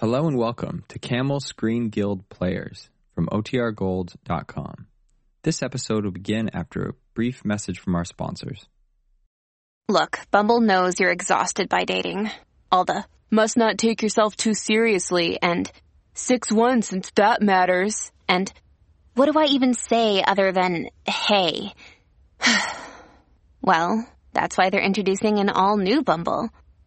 Hello and welcome to Camel Screen Guild Players from OTRGold.com. This episode will begin after a brief message from our sponsors. Look, Bumble knows you're exhausted by dating. All the must not take yourself too seriously and 6 1 since that matters. And what do I even say other than hey? well, that's why they're introducing an all new Bumble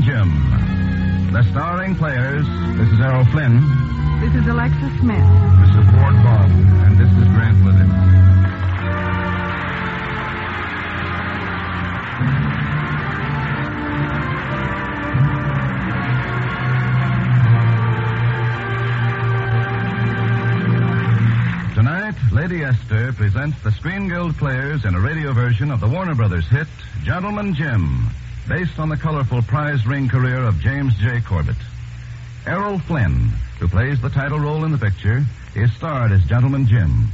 Gentleman Jim. The starring players, this is Errol Flynn, This is Alexis Smith. this is Ward Bond, and this is Grant. Tonight, Lady Esther presents the Screen Guild players in a radio version of the Warner Brothers hit, Gentleman Jim, based on the colorful prize ring career of James J. Corbett. Errol Flynn, who plays the title role in the picture, is starred as Gentleman Jim.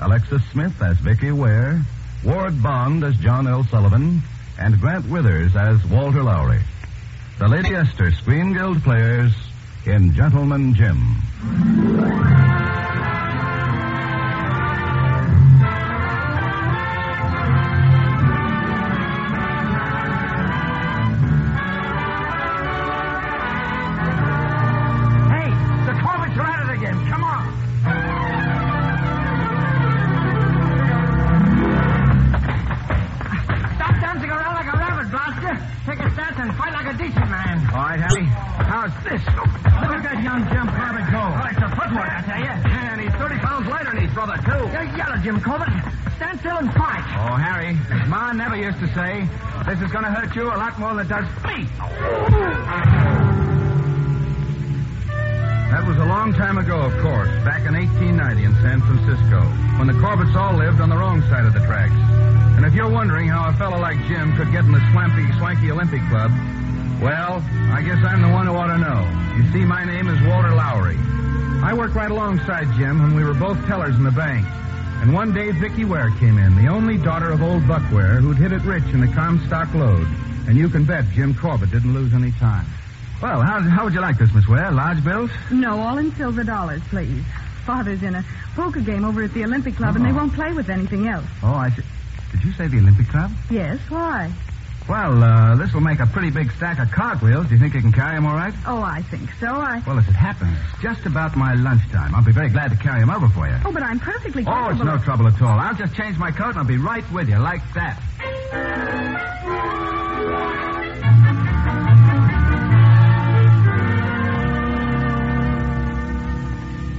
Alexis Smith as Vicky Ware, Ward Bond as John L. Sullivan, and Grant Withers as Walter Lowry. The Lady Esther Screen Guild players in Gentleman Jim. Is going to hurt you a lot more than it does me. That was a long time ago, of course, back in 1890 in San Francisco, when the Corbetts all lived on the wrong side of the tracks. And if you're wondering how a fellow like Jim could get in the swampy, swanky Olympic Club, well, I guess I'm the one who ought to know. You see, my name is Walter Lowry. I worked right alongside Jim when we were both tellers in the bank. And one day Vicky Ware came in, the only daughter of old Buck Ware, who'd hit it rich in the Comstock Lode. And you can bet Jim Corbett didn't lose any time. Well, how, how would you like this, Miss Ware? Large bills? No, all in silver dollars, please. Father's in a poker game over at the Olympic Club, and they Oh. won't play with anything else. Oh, I see. Did you say the Olympic Club? Yes, why? Well, uh, this will make a pretty big stack of cartwheels. Do you think you can carry them all right? Oh, I think so. I. Well, as it happens, it's just about my lunchtime. I'll be very glad to carry them over for you. Oh, but I'm perfectly Oh, it's no trouble at all. I'll just change my coat and I'll be right with you, like that.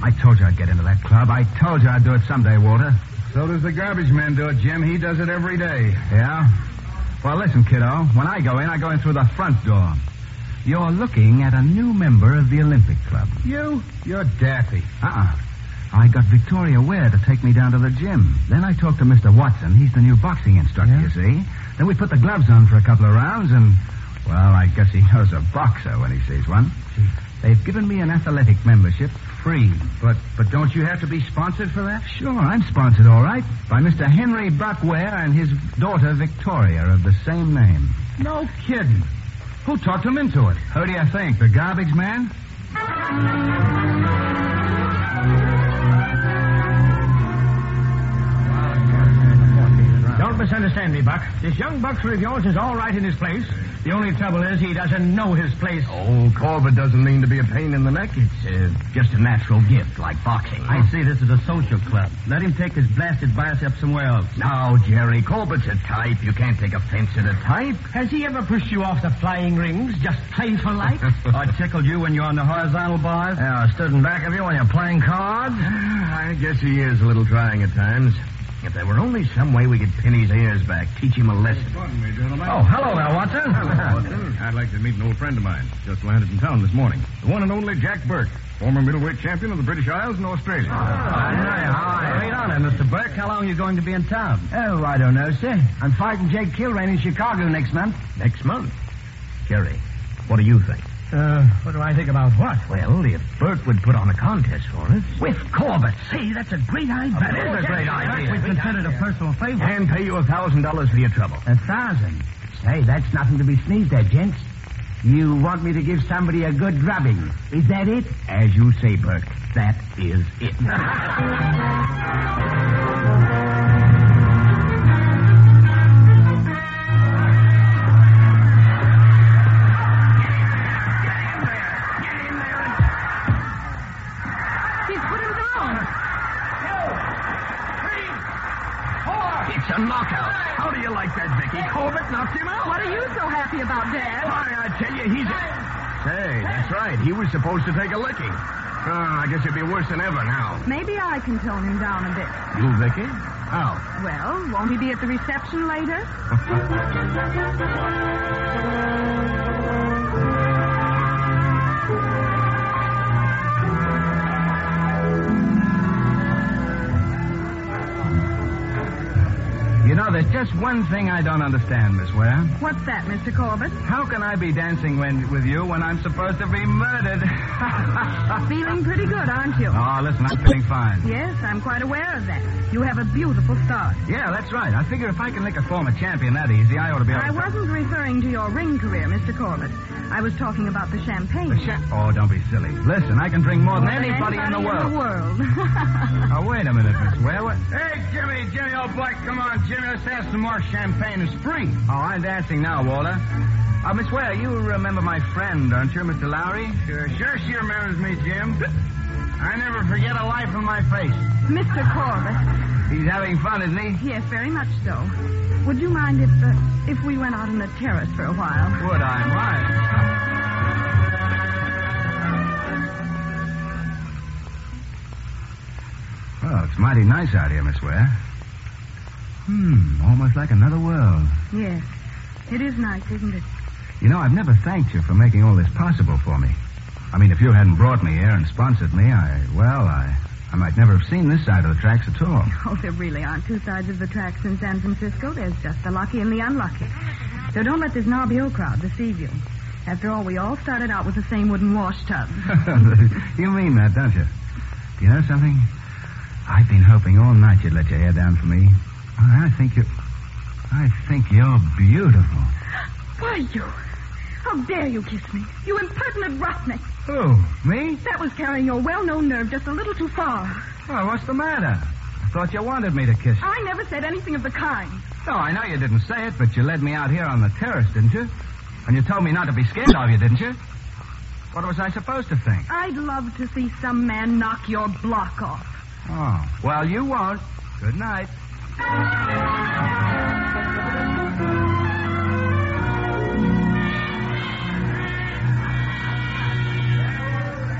I told you I'd get into that club. I told you I'd do it someday, Walter. So does the garbage man do it, Jim. He does it every day. Yeah? Well, listen, kiddo. When I go in, I go in through the front door. You're looking at a new member of the Olympic Club. You? You're daffy. Uh-uh. I got Victoria Ware to take me down to the gym. Then I talked to Mr. Watson. He's the new boxing instructor, you see. Then we put the gloves on for a couple of rounds, and, well, I guess he knows a boxer when he sees one. They've given me an athletic membership free. But but don't you have to be sponsored for that? Sure, I'm sponsored, all right. By Mr. Henry Buck Ware and his daughter Victoria of the same name. No kidding. Who talked him into it? Who do you think? The garbage man? Don't misunderstand me, Buck. This young boxer of yours is all right in his place. The only trouble is he doesn't know his place. Oh, Corbett doesn't mean to be a pain in the neck. It's uh, just a natural gift, like boxing. I see this is a social club. Let him take his blasted bicep somewhere else. Now, Jerry, Corbett's a type. You can't take offense at a type. Has he ever pushed you off the flying rings, just plain for life? or tickled you when you're on the horizontal bars? Yeah, stood in back of you when you're playing cards? I guess he is a little trying at times. If there were only some way we could pin his ears back, teach him a lesson. Pardon me, gentlemen. Oh, hello there, Watson. Watson. I'd like to meet an old friend of mine. Just landed in town this morning. The one and only Jack Burke, former middleweight champion of the British Isles and Australia. Right on it, Mr. Burke. How long are you going to be in town? Oh, I don't know, sir. I'm fighting Jake Kilrain in Chicago next month. Next month? Jerry, what do you think? Uh, what do I think about what? Well, if Burke would put on a contest for us. With Corbett. See, that's a great idea. That is a great idea. We consider it a personal favor. And pay you a thousand dollars for your trouble. A thousand. Say, that's nothing to be sneezed at, gents. You want me to give somebody a good drubbing. Is that it? As you say, Burke. That is it. a knockout. How do you like that, Vicky? Corbett knocked him out. What are you so happy about, Dad? Why, I tell you, he's a... Say, that's right. He was supposed to take a licking. Oh, I guess it'd be worse than ever now. Maybe I can tone him down a bit. You, Vicky? How? Well, won't he be at the reception later? there's just one thing I don't understand, Miss Ware. What's that, Mr. Corbett? How can I be dancing when, with you when I'm supposed to be murdered? Feeling pretty good, aren't you? oh, listen, I'm feeling fine. Yes, I'm quite aware of that. You have a beautiful start. Yeah, that's right. I figure if I can lick a former champion that easy, I ought to be able I to... wasn't referring to your ring career, Mr. Corbett. I was talking about the champagne. The cha- oh, don't be silly. Listen, I can drink more than More than anybody, in the world. the world. Oh, wait a minute, Miss Ware. What? Hey, Jimmy, Jimmy, old Black, come on, Jimmy. Let's have some more champagne. It's free. Oh, I'm dancing now, Walter. Uh, Miss Ware, you remember my friend, don't you, Mr. Lowry? Sure, sure she remembers me, Jim. I never forget a life on my face. Mr. Corbett. He's having fun, isn't he? Yes, very much so. Would you mind if uh, if we went out on the terrace for a while? Would I mind? Oh, it's mighty nice out here, Miss Ware. Hmm, almost like another world. Yes. It is nice, isn't it? You know, I've never thanked you for making all this possible for me. I mean, if you hadn't brought me here and sponsored me, I, well, I, I might never have seen this side of the tracks at all. Oh, there really aren't two sides of the tracks in San Francisco. There's just the lucky and the unlucky. So don't let this Knobby Hill crowd deceive you. After all, we all started out with the same wooden wash tub. you mean that, don't you? You know something? I've been hoping all night you'd let your hair down for me. I think you. I think you're beautiful. Why, you? How dare you kiss me? You impertinent roughneck. Who? Me? That was carrying your well-known nerve just a little too far. Oh, what's the matter? I thought you wanted me to kiss you. I never said anything of the kind. No, I know you didn't say it, but you led me out here on the terrace, didn't you? And you told me not to be scared of you, didn't you? What was I supposed to think? I'd love to see some man knock your block off. Oh, well, you won't. Good night.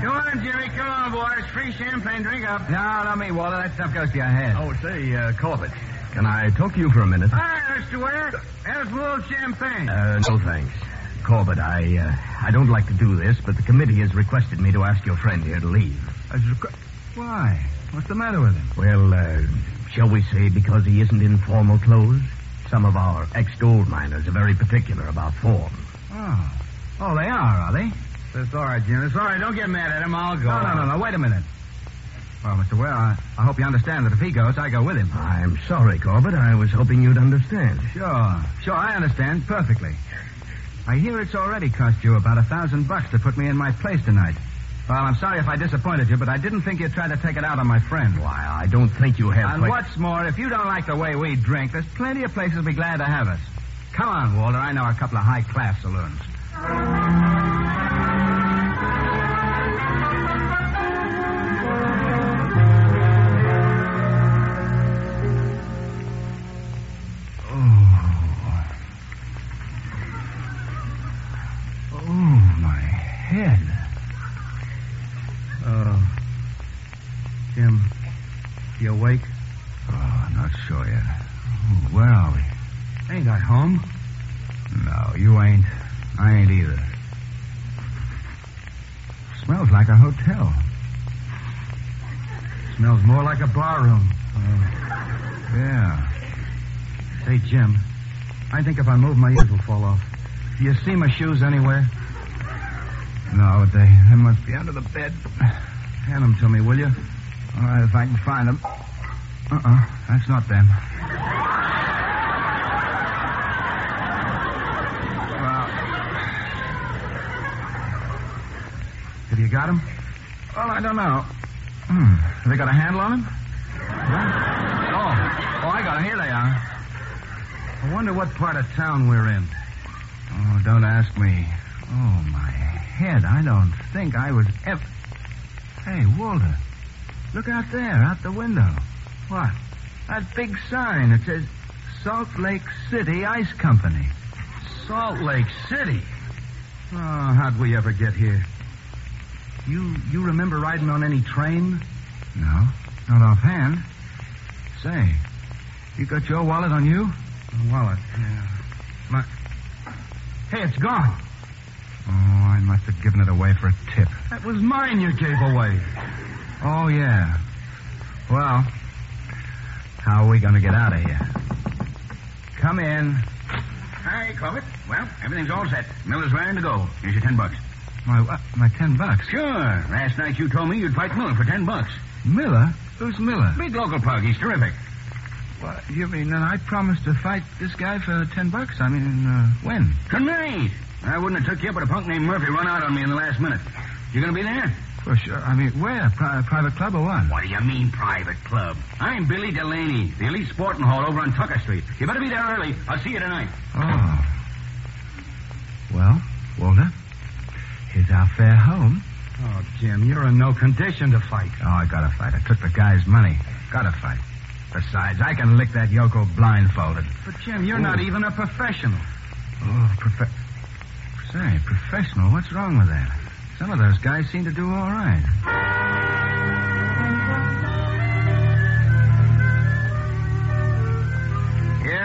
Come on, Jimmy. Come on, boys. Free champagne. Drink up. No, not me, Walter. That stuff goes to your head. Oh, say, uh, Corbett, can I talk to you for a minute? Hi, Mr. Ware. Have some little champagne. Uh, no thanks. Corbett, I, uh, I don't like to do this, but the committee has requested me to ask your friend here to leave. Why? What's the matter with him? Well, uh, shall we say because he isn't in formal clothes? Some of our ex-gold miners are very particular about form. Oh. Oh, they are, are they? It's all right, Jim. It's all right. Don't get mad at him. I'll go. No, no, no, no. Wait a minute. Well, Mr. Ware, I, I hope you understand that if he goes, I go with him. I'm sorry, Corbett. I was hoping you'd understand. Sure. Sure, I understand perfectly. I hear it's already cost you about a thousand bucks to put me in my place tonight. Well, I'm sorry if I disappointed you, but I didn't think you'd try to take it out on my friend. Why, I don't think you have. And what's more, if you don't like the way we drink, there's plenty of places to be glad to have us. Come on, Walter. I know a couple of high-class saloons. Ain't home? No, you ain't. I ain't either. Smells like a hotel. Smells more like a bar room. Oh. Yeah. Say, Jim, I think if I move, my ears will fall off. Do you see my shoes anywhere? No, but they, they must be under the bed. Hand them to me, will you? All right, if I can find them. Uh-uh, that's not them. Have you got him? Well, I don't know. Hmm. Have they got a handle on them? Oh, oh, I got them. Here they are. I wonder what part of town we're in. Oh, don't ask me. Oh, my head. I don't think I was ever. Hey, Walter. Look out there, out the window. What? That big sign. It says Salt Lake City Ice Company. Salt Lake City. Oh, how'd we ever get here? You you remember riding on any train? No, not offhand. Say, you got your wallet on you? A wallet. Yeah. My. Hey, it's gone. Oh, I must have given it away for a tip. That was mine you gave away. Oh, yeah. Well, how are we going to get out of here? Come in. Hi, Corbett. Well, everything's all set. Miller's raring to go. Here's your ten bucks. My what? My ten bucks. Sure. Last night you told me you'd fight Miller for ten bucks. Miller? Who's Miller? Big local pug. He's terrific. What, you mean that I promised to fight this guy for ten bucks? I mean, uh, when? Tonight. I wouldn't have took you up, but a punk named Murphy run out on me in the last minute. You gonna be there? For sure. I mean, where? Pri- private club or what? What do you mean, private club? I'm Billy Delaney, the Elite Sporting Hall over on Tucker Street. You better be there early. I'll see you tonight. Oh. Well, Walter, here's our fare home. Oh, Jim, you're in no condition to fight. Oh, I gotta fight. I took the guy's money. Gotta fight. Besides, I can lick that Yoko blindfolded. But, Jim, you're not even a professional. Oh, prof- Say, professional, what's wrong with that? Some of those guys seem to do all right.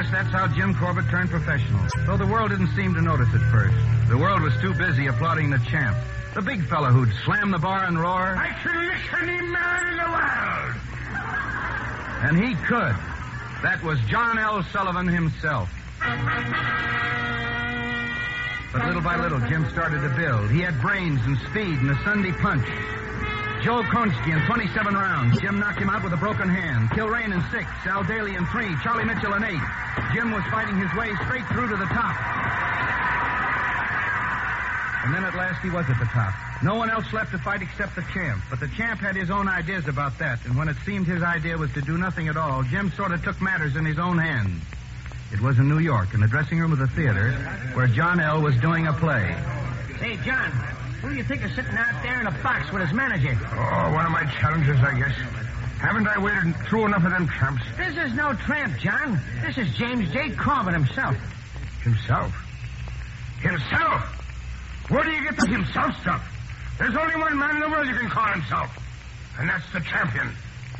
Yes, that's how Jim Corbett turned professional. Though the world didn't seem to notice at first. The world was too busy applauding the champ. The big fellow who'd slam the bar and roar. I can listening man in the world. And he could. That was John L. Sullivan himself. But little by little, Jim started to build. He had brains and speed and a Sunday punch. Joe Choynski in 27 rounds. Jim knocked him out with a broken hand. Kilrain in six. Al Daly in three. Charlie Mitchell in eight. Jim was fighting his way straight through to the top. And then at last he was at the top. No one else left to fight except the champ. But the champ had his own ideas about that. And when it seemed his idea was to do nothing at all, Jim sort of took matters in his own hands. It was in New York, in the dressing room of the theater, where John L. was doing a play. Say, John, who do you think is sitting out there in a box with his manager? Oh, one of my challenges, I guess. Haven't I waited through enough of them tramps? This is no tramp, John. This is James J. Corbett himself. Himself? Himself? Where do you get the himself stuff? There's only one man in the world you can call himself. And that's the champion.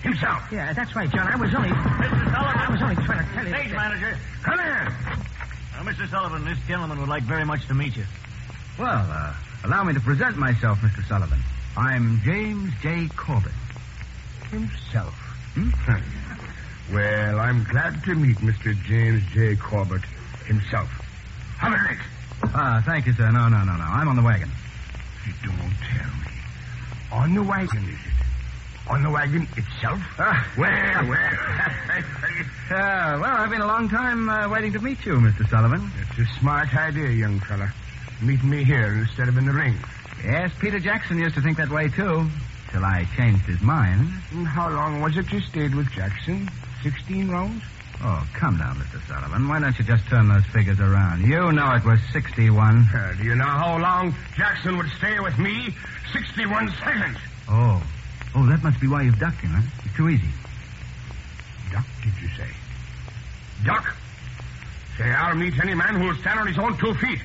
Himself. Yeah, that's right, John. I was only. Mr. Sullivan. I was only trying to tell you. Stage that- manager. Come here. Now, Mr. Sullivan, this gentleman would like very much to meet you. Well, uh, allow me to present myself, Mr. Sullivan. I'm James J. Corbett. himself. Hmm? well, I'm glad to meet Mr. James J. Corbett himself. Have a drink. Ah, thank you, sir. No, no, no, no. I'm on the wagon. You don't tell me. On the wagon, is it? On the wagon itself? Ah. well, well. Uh, well, I've been a long time uh, waiting to meet you, Mr. Sullivan. It's a smart idea, young fella. Meeting me here instead of in the ring. Yes, Peter Jackson used to think that way, too. Till I changed his mind. And how long was it you stayed with Jackson? Sixteen rounds? Oh, come now, Mr. Sullivan. Why don't you just turn those figures around? You know it was 61. Uh, do you know how long Jackson would stay with me? 61 seconds. Oh. Oh, that must be why you've ducked him, huh? It's too easy. Duck, did you say? Duck? Say, I'll meet any man who'll stand on his own two feet.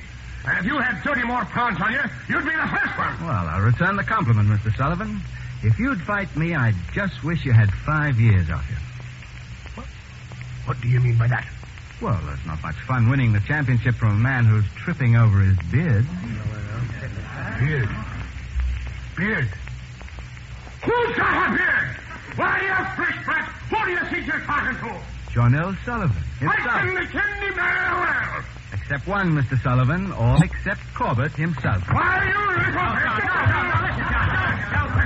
And if you had 30 more pounds on you, you'd be the first one. Well, I'll return the compliment, Mr. Sullivan. If you'd fight me, I'd just wish you had five years off you. What What do you mean by that? Well, there's not much fun winning the championship from a man who's tripping over his beard. Beard. Beard. Who's got a beard? Why, you fish brat, who do you think you're talking to? John L. Sullivan. I Himself. can attend him very well. Except one, Mr. Sullivan, all except Corbett himself. Why, you little...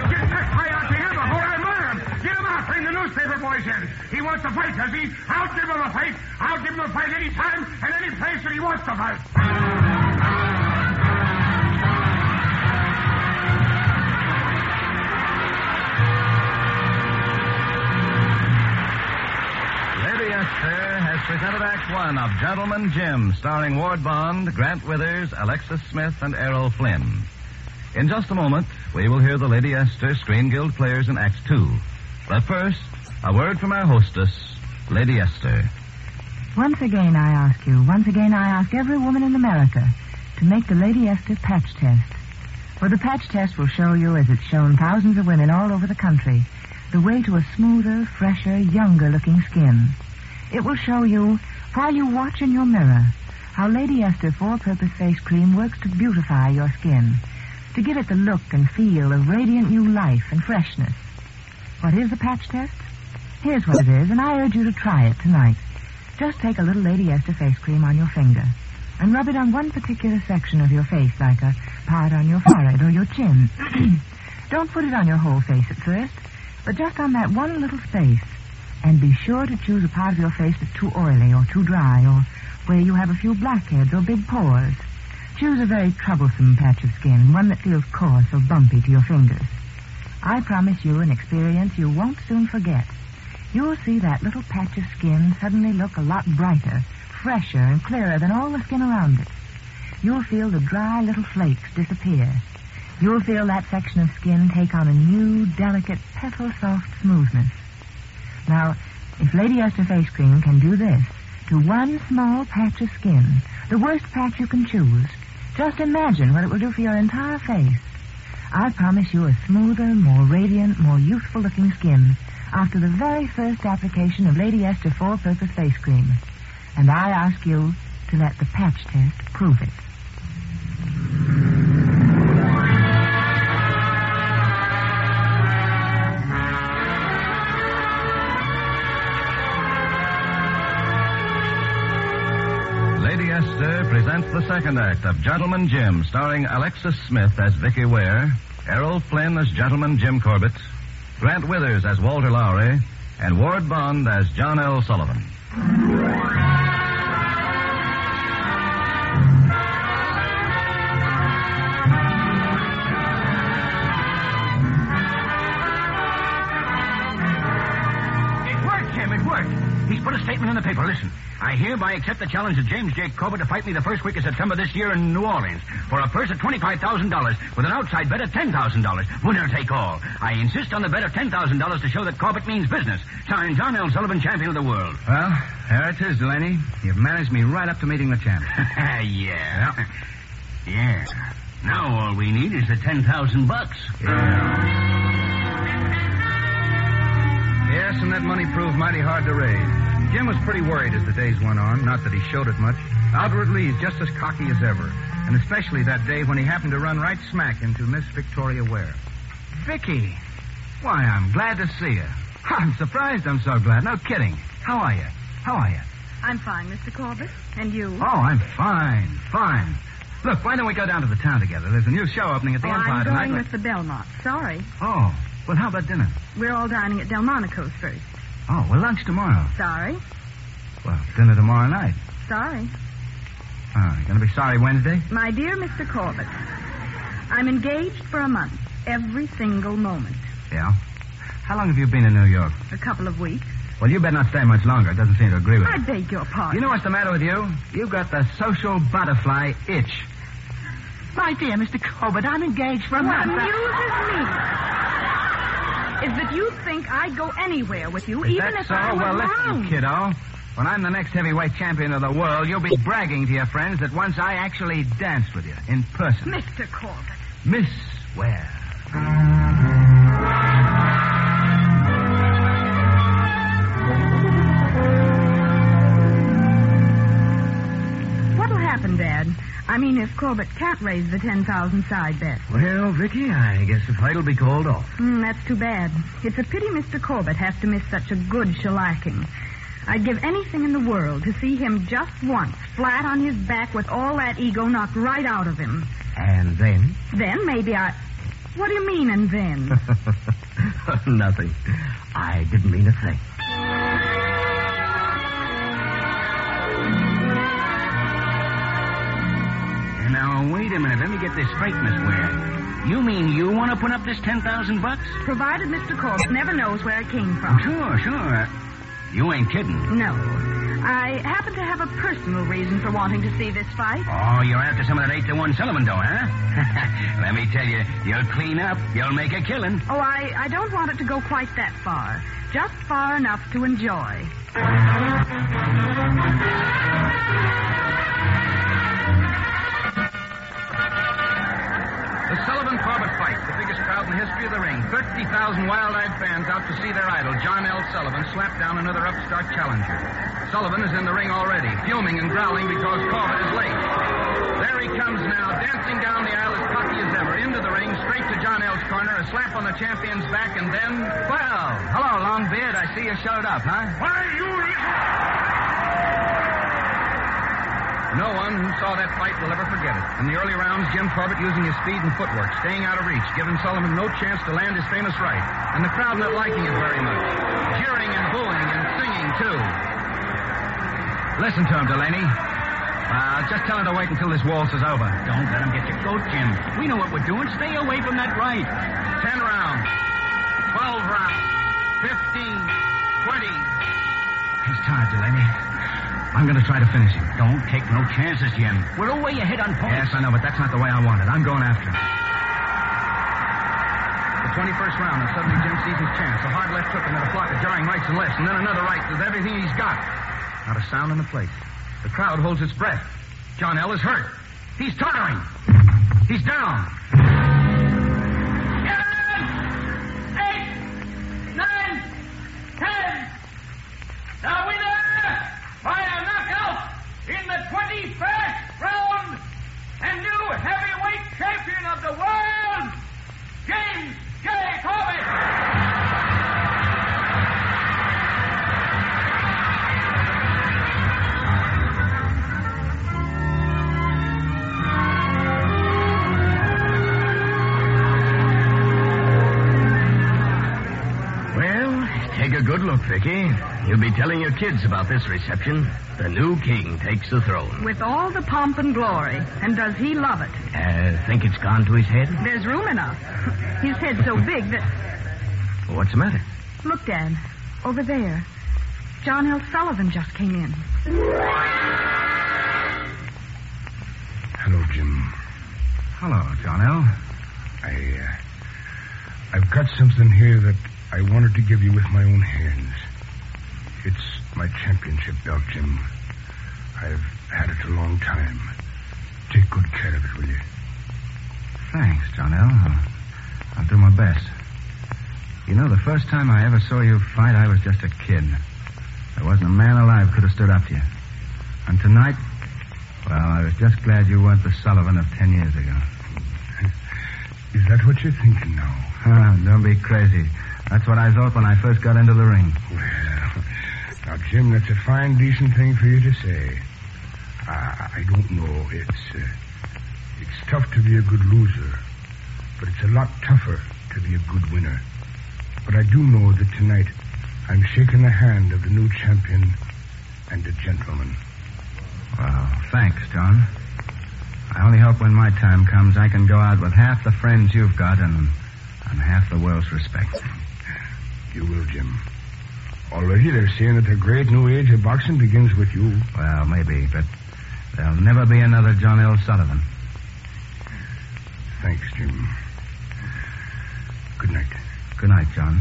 Get that guy out to him before I murder him. Get him out, bring the newspaper boys in. He wants to fight, does he? I'll give him a fight. I'll give him a fight any time and any place that he wants to fight. Has presented Act One of Gentleman Jim, starring Ward Bond, Grant Withers, Alexis Smith, and Errol Flynn. In just a moment, we will hear the Lady Esther Screen Guild players in Act Two. But first, a word from our hostess, Lady Esther. Once again, I ask you, once again, I ask every woman in America to make the Lady Esther patch test. For the patch test will show you, as it's shown thousands of women all over the country, the way to a smoother, fresher, younger looking skin. It will show you, while you watch in your mirror, how Lady Esther Four Purpose Face Cream works to beautify your skin, to give it the look and feel of radiant new life and freshness. What is the patch test? Here's what it is, and I urge you to try it tonight. Just take a little Lady Esther face cream on your finger and rub it on one particular section of your face, like a part on your forehead or your chin. Don't put it on your whole face at first, but just on that one little space. And be sure to choose a part of your face that's too oily or too dry or where you have a few blackheads or big pores. Choose a very troublesome patch of skin, one that feels coarse or bumpy to your fingers. I promise you an experience you won't soon forget. You'll see that little patch of skin suddenly look a lot brighter, fresher, and clearer than all the skin around it. You'll feel the dry little flakes disappear. You'll feel that section of skin take on a new, delicate, petal-soft smoothness. Now, if Lady Esther Face Cream can do this to one small patch of skin, the worst patch you can choose, just imagine what it will do for your entire face. I promise you a smoother, more radiant, more youthful-looking skin after the very first application of Lady Esther Four-Purpose Face Cream. And I ask you to let the patch test prove it. Presents the second act of Gentleman Jim, starring Alexis Smith as Vicky Ware, Errol Flynn as Gentleman Jim Corbett, Grant Withers as Walter Lowry, and Ward Bond as John L. Sullivan. He's put a statement in the paper. Listen. I hereby accept the challenge of James J. Corbett to fight me the first week of September this year in New Orleans for a purse of $25,000 with an outside bet of $10,000. Winner take all. I insist on the bet of $10,000 to show that Corbett means business. Signed, John L. Sullivan, champion of the world. Well, there it is, Delaney. You've managed me right up to meeting the champ. yeah. Yeah. Now all we need is the 10000 bucks. Yeah. Yes, and that money proved mighty hard to raise. Jim was pretty worried as the days went on. Not that he showed it much. Outwardly, he's just as cocky as ever. And especially that day when he happened to run right smack into Miss Victoria Ware. Vicky! Why, I'm glad to see you. I'm surprised I'm so glad. No kidding. How are you? How are you? I'm fine, Mr. Corbett. And you? Oh, I'm fine, fine. Look, why don't we go down to the town together? There's a new show opening at the oh, Empire I'm tonight. going with the Belmont. Sorry. Oh, well, how about dinner? We're all dining at Delmonico's first. Oh, well, lunch tomorrow. Sorry. Well, dinner tomorrow night. Sorry. Oh, you going to be sorry Wednesday? My dear Mr. Corbett, I'm engaged for a month, every single moment. Yeah? How long have you been in New York? A couple of weeks. Well, you better not stay much longer. It doesn't seem to agree with I you. beg your pardon. You know what's the matter with you? You've got the social butterfly itch. My dear Mr. Corbett, I'm engaged for a What month. What amuses me is that you think I'd go anywhere with you, Is even that if so? I were well, wrong. listen, kiddo. When I'm the next heavyweight champion of the world, you'll be bragging to your friends that once I actually danced with you in person. Mr. Corbett. Miss Ware. Dad? I mean, if Corbett can't raise the 10,000 side bet. Well, Vicky, I guess the fight'll be called off. Hmm, that's too bad. It's a pity Mr. Corbett has to miss such a good shellacking. I'd give anything in the world to see him just once, flat on his back with all that ego knocked right out of him. And then? Then maybe I. What do you mean, and then? Nothing. I didn't mean a thing. Now, wait a minute. Let me get this straight, Miss Ware. You mean you want to put up this 10,000 bucks? Provided Mr. Corbett never knows where it came from. Sure, sure. You ain't kidding. No. I happen to have a personal reason for wanting to see this fight. Oh, you're after some of that 8 to 1 Sullivan dough, huh? Let me tell you, you'll clean up. You'll make a killing. Oh, I, I don't want it to go quite that far. Just far enough to enjoy. 30,000 wild-eyed fans out to see their idol, John L. Sullivan, slap down another upstart challenger. Sullivan is in the ring already, fuming and growling because Corbett is late. There he comes now, dancing down the aisle as cocky as ever, into the ring, straight to John L.'s corner, a slap on the champion's back, and then... Well, hello, Longbeard. I see you showed up, huh? Why, are you No one who saw that fight will ever forget it. In the early rounds, Jim Corbett using his speed and footwork, staying out of reach, giving Sullivan no chance to land his famous right. And the crowd not liking it very much. Cheering and booing and singing, too. Listen to him, Delaney. Uh, just tell him to wait until this waltz is over. Don't let him get your goat, Jim. We know what we're doing. Stay away from that right. Ten rounds. Twelve rounds. Fifteen. Twenty. He's tired, Delaney. I'm going to try to finish him. Don't take no chances, Jim. We're way ahead on points. Yes, I know, but that's not the way I want it. I'm going after him. The 21st round, and suddenly Jim sees his chance. A hard left hook and then a flock of jarring rights and lefts, and then another right with everything he's got. Not a sound in the place. The crowd holds its breath. John L. is hurt. He's tottering. He's down. Take a good look, Vicky. You'll be telling your kids about this reception. The new king takes the throne. With all the pomp and glory. And does he love it? Uh, think it's gone to his head? There's room enough. His head's so big that. What's the matter? Look, Dan. Over there. John L. Sullivan just came in. Hello, Jim. Hello, John L. I, uh, I've got something here that I wanted to give you with my own hands. It's my championship belt, Jim. I've had it a long time. Take good care of it, will you? Thanks, John L. I'll, I'll do my best. You know, the first time I ever saw you fight, I was just a kid. There wasn't a man alive could have stood up to you. And tonight, well, I was just glad you weren't the Sullivan of ten years ago. Is that what you're thinking now? Ah, don't be crazy. That's what I thought when I first got into the ring. Well, now, Jim, that's a fine, decent thing for you to say. I, I don't know. It's uh, it's tough to be a good loser, but it's a lot tougher to be a good winner. But I do know that tonight I'm shaking the hand of the new champion and a gentleman. Well, thanks, John. I only hope when my time comes I can go out with half the friends you've got and, and half the world's respect. You will, Jim. Already they're saying that the great new age of boxing begins with you. Well, maybe, but there'll never be another John L. Sullivan. Thanks, Jim. Good night. Good night, John.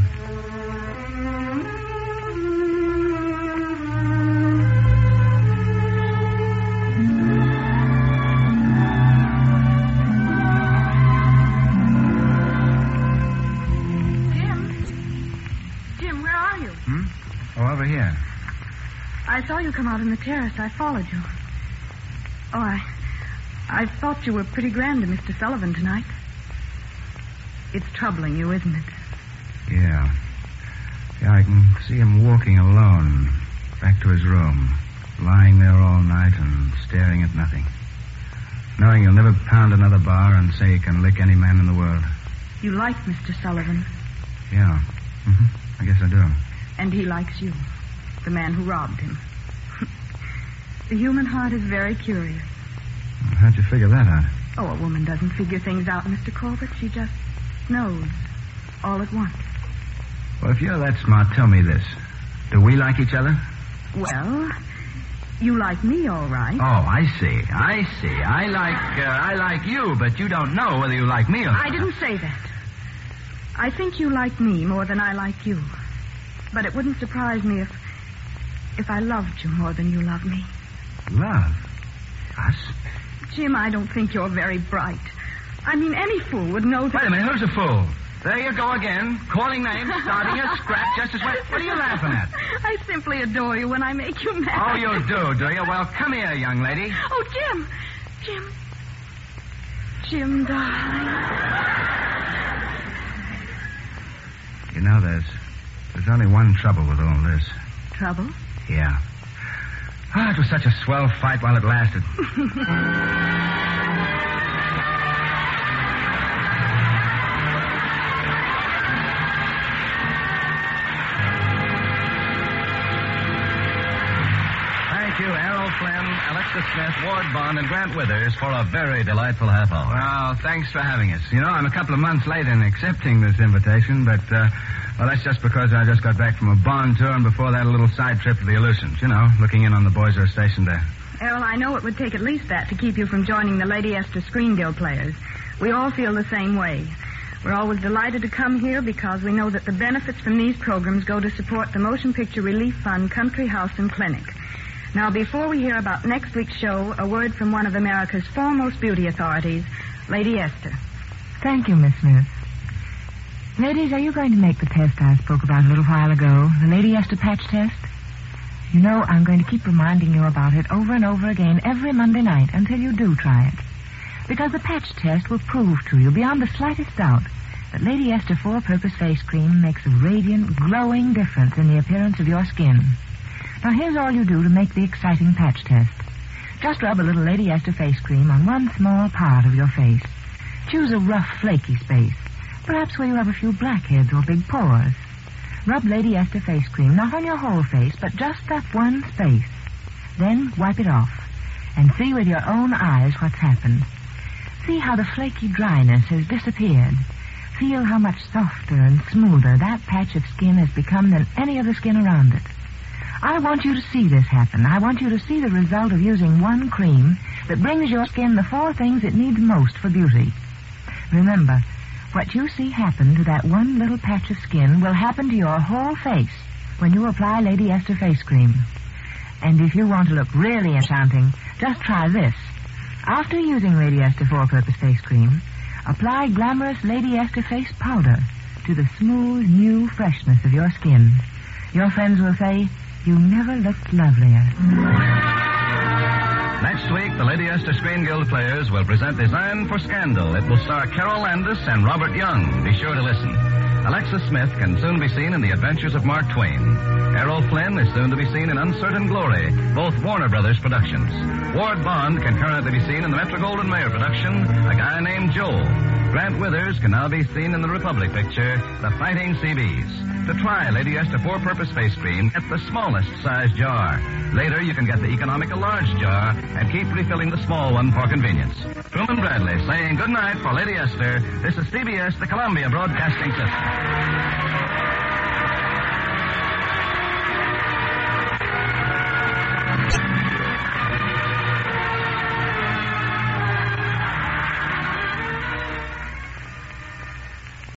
I saw you come out on the terrace. I followed you. Oh, I. I thought you were pretty grand to Mr. Sullivan tonight. It's troubling you, isn't it? Yeah. Yeah, I can see him walking alone back to his room, lying there all night and staring at nothing. Knowing he'll never pound another bar and say he can lick any man in the world. You like Mr. Sullivan, Yeah. hmm I guess I do. and he likes you, the man who robbed him. the human heart is very curious. How'd you figure that out? Oh, a woman doesn't figure things out, Mr. Corbett. She just knows all at once. Well, if you're that smart, tell me this. Do we like each other? Well, you like me, all right. Oh, I see. I see. I like uh, I like you, but you don't know whether you like me or not. I didn't say that. I think you like me more than I like you. But it wouldn't surprise me if if I loved you more than you love me. Love? Us? Jim, I don't think you're very bright. I mean, any fool would know that. Wait a minute. Who's a fool? There you go again, calling names, starting a scrap just as well. What are you laughing at? I simply adore you when I make you mad. Oh, you do, do you? Well, come here, young lady. Oh, Jim. Jim. Jim, darling. You know, there's there's only one trouble with all this. Trouble? Yeah. Ah, it was such a swell fight while it lasted. Thank you, Errol Flynn, Alexis Smith, Ward Bond, and Grant Withers for a very delightful half hour. Well, thanks for having us. You know, I'm a couple of months late in accepting this invitation, but, uh, well, that's just because I just got back from a bond tour and before that a little side trip to the Aleutians. You know, looking in on the boys who are stationed there. Errol, I know it would take at least that to keep you from joining the Lady Esther Screen Guild players. We all feel the same way. We're always delighted to come here because we know that the benefits from these programs go to support the Motion Picture Relief Fund Country House and Clinic. Now, before we hear about next week's show, a word from one of America's foremost beauty authorities, Lady Esther. Thank you, Miss Smith. Ladies, are you going to make the test I spoke about a little while ago, the Lady Esther patch test? You know, I'm going to keep reminding you about it over and over again every Monday night until you do try it. Because the patch test will prove to you beyond the slightest doubt that Lady Esther four-purpose face cream makes a radiant, glowing difference in the appearance of your skin. Now, here's all you do to make the exciting patch test. Just rub a little Lady Esther face cream on one small part of your face. Choose a rough, flaky space, perhaps where you have a few blackheads or big pores. Rub Lady Esther face cream, not on your whole face, but just that one space. Then wipe it off and see with your own eyes what's happened. See how the flaky dryness has disappeared. Feel how much softer and smoother that patch of skin has become than any other skin around it. I want you to see this happen. I want you to see the result of using one cream that brings your skin the four things it needs most for beauty. Remember, what you see happen to that one little patch of skin will happen to your whole face when you apply Lady Esther face cream. And if you want to look really enchanting, just try this. After using Lady Esther four-purpose face cream, apply glamorous Lady Esther face powder to the smooth, new freshness of your skin. Your friends will say, you never looked lovelier. Next week, the Lady Esther Screen Guild players will present Design for Scandal. It will star Carole Landis and Robert Young. Be sure to listen. Alexis Smith can soon be seen in The Adventures of Mark Twain. Errol Flynn is soon to be seen in Uncertain Glory, both Warner Brothers productions. Ward Bond can currently be seen in the Metro Goldwyn Mayer production, A Guy Named Joe. Grant Withers can now be seen in the Republic picture, The Fighting Seabees. To try Lady Esther four-purpose face cream, get the smallest size jar. Later, you can get the economical large jar and keep refilling the small one for convenience. Truman Bradley saying good night for Lady Esther. This is CBS, the Columbia Broadcasting System.